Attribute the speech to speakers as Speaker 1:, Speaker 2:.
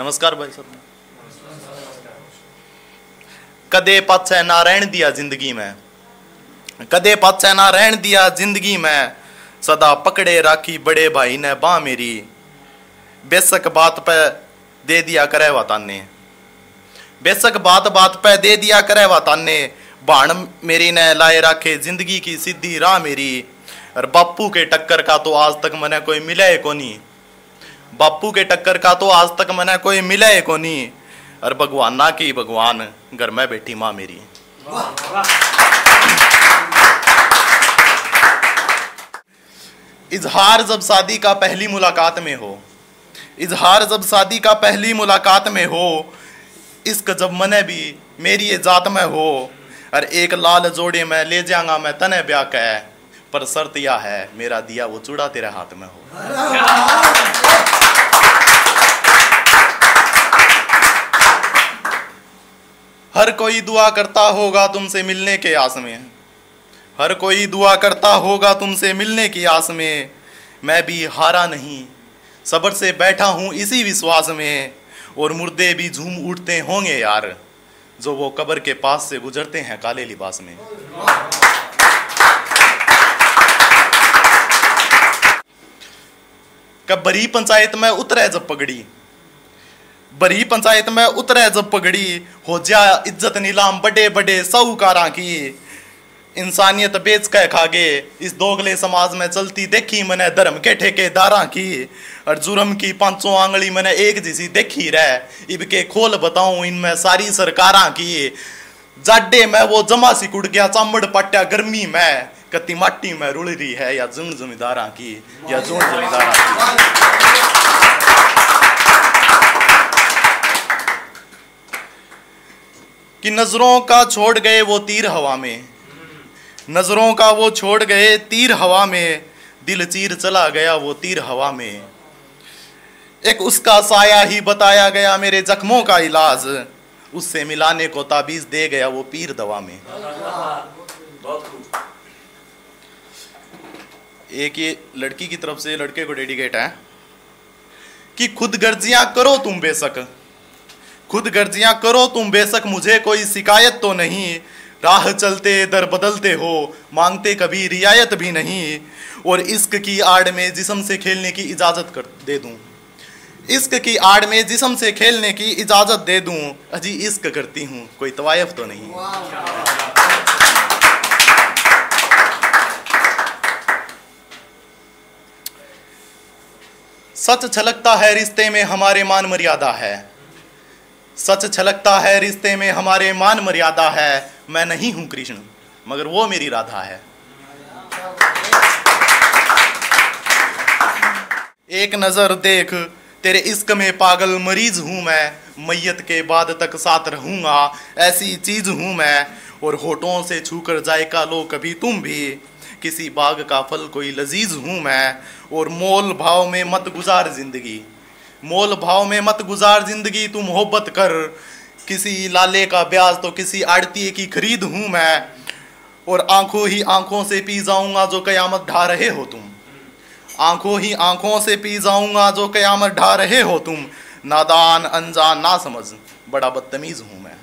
Speaker 1: नमस्कार भाई साहब। कदे पाछे ना रहन दिया ज़िंदगी में। कदे पाछे ना रहन दिया ज़िंदगी में। सदा पकड़े राखी बड़े भाई ने बा मेरी। बेशक बात पे दे दिया करे वताने। बेशक बात बात पे दे दिया करे वताने। बाण मेरी ने लाए राखे ज़िंदगी की सीधी राह मेरी। और बापू के टक्कर का तो आज तक मने कोई मिले को नहीं बापू के टक्कर का तो आज तक मने कोई मिले को नहीं अरे भगवान, ना की भगवान, घर में बैठी माँ मेरी। इजहार जब शादी का पहली मुलाकात में हो, इजहार जब शादी का पहली मुलाकात में हो, इश्क जब मने भी मेरी जात में हो और एक लाल जोड़े में ले जाऊँगा मैं तने ब्याह कह, पर शर्त यह है, मेरा दिया वो चूड़ा तेरे हाथ में हो। हर कोई दुआ करता होगा तुमसे मिलने के आस में। हर कोई दुआ करता होगा तुमसे मिलने की आस में। मैं भी हारा नहीं, सबर से बैठा हूँ इसी विश्वास में। और मुर्दे भी झूम उठते होंगे यार, जो वो कब्र के पास से गुजरते हैं काले लिबास में। कब बरी पंचायत में उतरे जब पगड़ी। बरी पंचायत में उतरे जब पगड़ी, हो जा इज़्ज़त नीलाम बड़े बड़े साहूकारा की। इंसानियत बेच के खागे, इस दोगले समाज में चलती देखी मैंने धर्म के ठेकेदारा की। और जुर्म की पाँचों आंगली मैंने एक जैसी देखी रह, इब के खोल बताऊँ इनमें सारी सरकारा की। जाडे में वो जमा सी कुड़ गया, चामड़ पट्या गर्मी में कति माटी में रुल रही है, या जुन जमींदारा की, या जुन जमींदारा की। कि नज़रों का छोड़ गए वो तीर हवा में। नज़रों का वो छोड़ गए तीर हवा में। दिल चीर चला गया वो तीर हवा में। एक उसका साया ही बताया गया मेरे जख्मों का इलाज। उससे मिलाने को ताबीज दे गया वो पीर दवा में। एक ये लड़की की तरफ़ से लड़के को डेडिकेट है कि खुद गर्जियाँ करो तुम बेशक। खुद गर्जियाँ करो तुम, बेशक मुझे कोई शिकायत तो नहीं। राह चलते दर बदलते हो, मांगते कभी रियायत भी नहीं। और इश्क की आड़ में जिसम से खेलने की इजाज़त कर दे दूँ। इश्क की आड़ में जिसम से खेलने की इजाज़त दे दूँ। अजी इश्क करती हूँ, कोई तवायफ तो नहीं। सच छलकता है, रिश्ते में हमारे मान मर्यादा है। सच छलकता है, रिश्ते में हमारे मान मर्यादा है। मैं नहीं हूँ कृष्ण, मगर वो मेरी राधा है। एक नज़र देख, तेरे इश्क में पागल मरीज़ हूँ मैं। मैयत के बाद तक साथ रहूँगा, ऐसी चीज़ हूँ मैं। और होठों से छूकर जायका लो कभी तुम भी। किसी बाग का फल कोई लजीज हूँ मैं। और मोल भाव में मत गुजार ज़िंदगी। मोल भाव में मत गुजार ज़िंदगी, तू मोहब्बत कर। किसी लाले का ब्याज तो किसी आड़ती की खरीद हूँ मैं। और आँखों ही आँखों से पी जाऊँगा जो कयामत ढा रहे हो तुम। आँखों ही आँखों से पी जाऊँगा जो कयामत ढा रहे हो तुम। नादान, अनजान ना समझ बड़ा बदतमीज हूँ मैं।